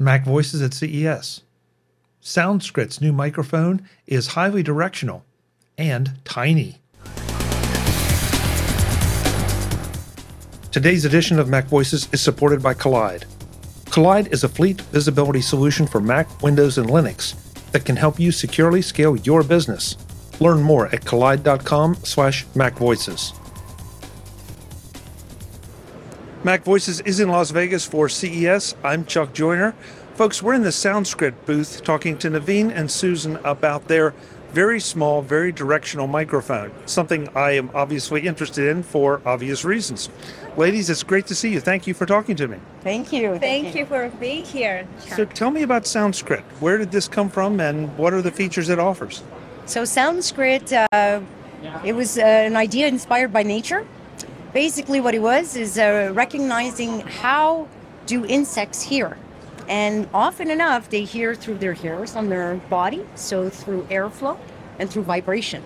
Mac Voices at CES. Soundskrit's new microphone is highly directional and tiny. Today's edition of Mac Voices is supported by Kolide. Kolide is a fleet visibility solution for Mac, Windows, and Linux that can help you securely scale your business. Learn more at kolide.com/macvoices. Mac Voices is in Las Vegas for CES. I'm Chuck Joiner. Folks, we're in the Soundskrit booth talking to Naveen and Susan about their very small, very directional microphone, something I am obviously interested in for obvious reasons. Ladies, it's great to see you. Thank you for talking to me. Thank you. Thank you for being here. So tell me about Soundskrit. Where did this come from and what are the features it offers? So Soundskrit, uh, it was uh, an idea inspired by nature. Basically, what it was is uh, recognizing how do insects hear, and often enough they hear through their hairs on their body, so through airflow and through vibration.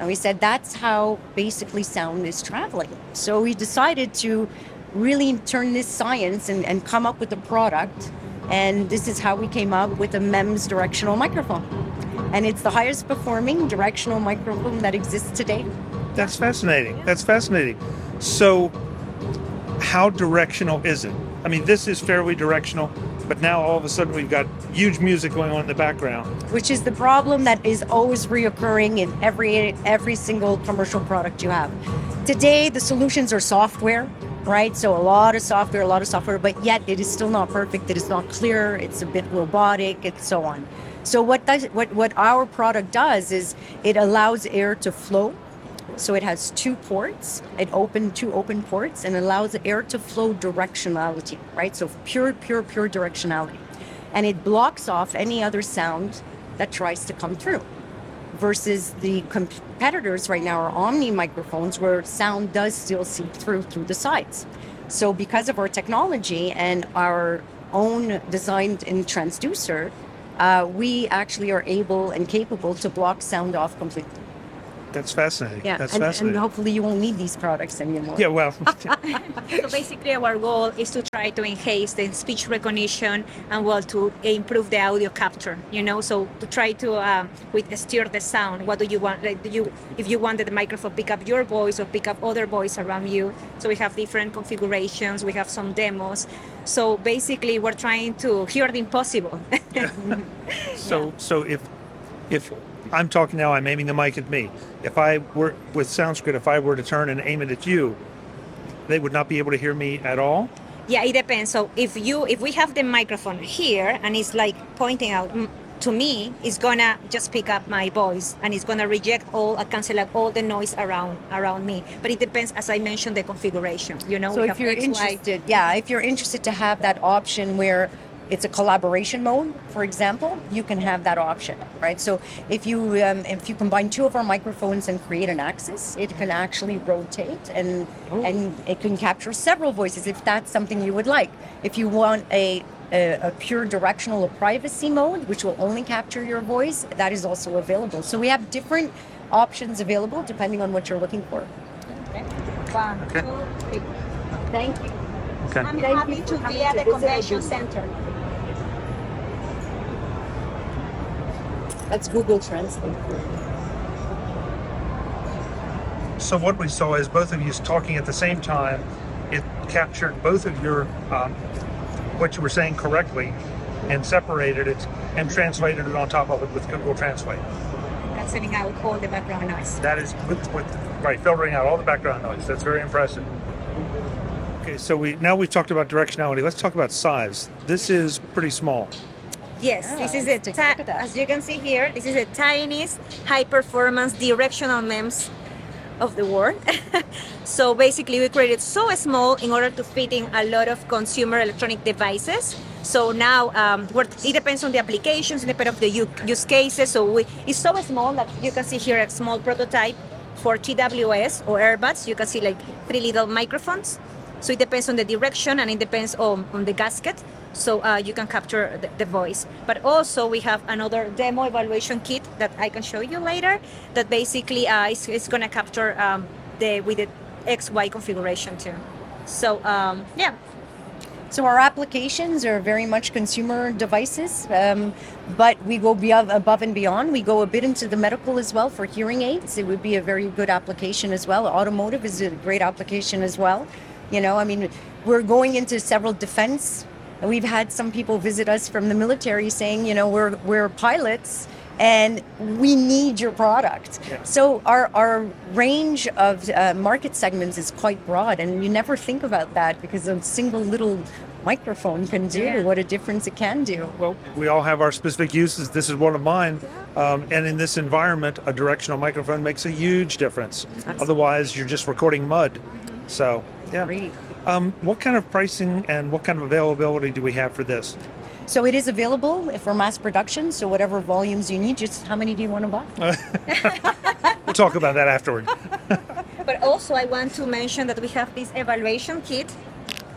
And we said that's how basically sound is traveling. So we decided to really turn this science and, and come up with a product. And this is how we came up with a MEMS directional microphone. And it's the highest performing directional microphone that exists today. That's fascinating. That's fascinating. So, how directional is it? I mean, this is fairly directional, but now all of a sudden we've got huge music going on in the background. Which is the problem that is always reoccurring in every every single commercial product you have. Today, the solutions are software, right? So a lot of software, a lot of software, but yet it is still not perfect. It is not clear. It's a bit robotic, and so on. So what does what what our product does is it allows air to flow so it has two ports, it open two open ports and allows the air to flow directionality, right? So pure, pure, pure directionality. And it blocks off any other sound that tries to come through. Versus the competitors right now are Omni microphones where sound does still seep through through the sides. So because of our technology and our own designed in transducer, uh, we actually are able and capable to block sound off completely. That's fascinating. Yeah, That's and, fascinating. and hopefully you won't need these products anymore. yeah, well, So basically, our goal is to try to enhance the speech recognition and well to improve the audio capture. You know, so to try to um, with steer the sound. What do you want? Like, do you if you wanted the microphone pick up your voice or pick up other voice around you. So we have different configurations. We have some demos. So basically, we're trying to hear the impossible. so so if if I'm talking now, I'm aiming the mic at me. If I were with Soundskrit, if I were to turn and aim it at you, they would not be able to hear me at all. Yeah, it depends. So if you if we have the microphone here and it's like pointing out to me, it's gonna just pick up my voice and it's gonna reject all, uh, cancel out all the noise around around me. But it depends, as I mentioned, the configuration. You know, So we if have you're interested, yeah, if you're interested to have that option where it's a collaboration mode, for example, you can have that option, right? So if you um, if you combine two of our microphones and create an axis, it can actually rotate and and it can capture several voices if that's something you would like. If you want a a, a pure directional or privacy mode, which will only capture your voice, that is also available. So we have different options available depending on what you're looking for. One, Okay. two, three. Thank you. Okay. I'm Thank happy you to be at the convention center. That's Google Translate. So what we saw is both of you talking at the same time. It captured both of your um, what you were saying correctly, and separated it and translated it on top of it with Google Translate. Canceling out all the background noise. That is with, with right filtering out all the background noise. That's very impressive. Okay, so we now we've talked about directionality. Let's talk about size. This is pretty small. Yes, Yeah, this is a take a look ti- at that. as you can see here. This is the tiniest high performance directional MEMS of the world. so basically, we created so small in order to fit in a lot of consumer electronic devices. So now um, it depends on the applications, it depends on the use cases. So we, it's so small that you can see here a small prototype for TWS or earbuds. You can see like three little microphones. So it depends on the direction and it depends on, on the gasket. So uh, you can capture the, the voice. But also we have another demo evaluation kit that I can show you later that basically uh, is, is going to capture um, the with the XY configuration too. So um, yeah, So our applications are very much consumer devices, um, but we go above and beyond. We go a bit into the medical as well for hearing aids. It would be a very good application as well. Automotive is a great application as well. You know, I mean, we're going into several defense. We've had some people visit us from the military saying, you know, we're we're pilots and we need your product. Yeah. So our, our range of uh, market segments is quite broad, and you never think about that because a single little microphone can do Yeah. what a difference it can do. Well, we all have our specific uses. This is one of mine. Um, and in this environment, a directional microphone makes a huge difference. Otherwise, you're just recording mud. So, yeah. Great. Um, what kind of pricing and what kind of availability do we have for this? So it is available for mass production. So whatever volumes you need, just how many do you want to buy? We'll talk about that afterward. But also, I want to mention that we have this evaluation kit.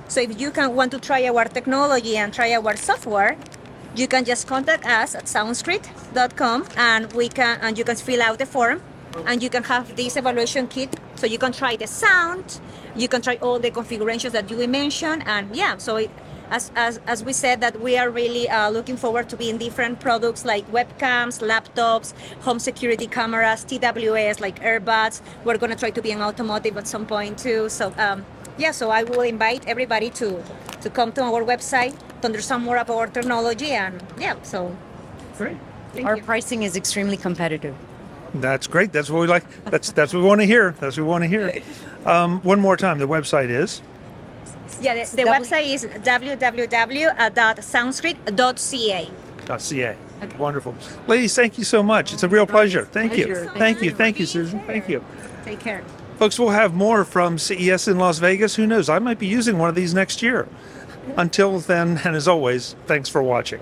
So if you can want to try our technology and try our software, you can just contact us at soundskrit.com and we can and you can fill out the form and you can have this evaluation kit so you can try the sound, you can try all the configurations that you mentioned and yeah, so it, as, as, as we said that we are really uh, looking forward to being in different products like webcams, laptops, home security cameras, TWS like earbuds. We're going to try to be in automotive at some point too. So um, yeah, so I will invite everybody to to come to our website to understand more about our technology and yeah, so Great. thank Our you. pricing is extremely competitive. That's great. That's what we like. That's that's what we want to hear. That's what we want to hear. Um, one more time. The website is yeah, the, the W- website is www.soundskrit.ca. .ca. Wonderful. Ladies, thank you so much. It's a real pleasure. Thank you. Pleasure. Thank you. Thank you, Susan. Thank you. Take care. Folks, we'll have more from CES in Las Vegas. Who knows? I might be using one of these next year. Until then, and as always, thanks for watching.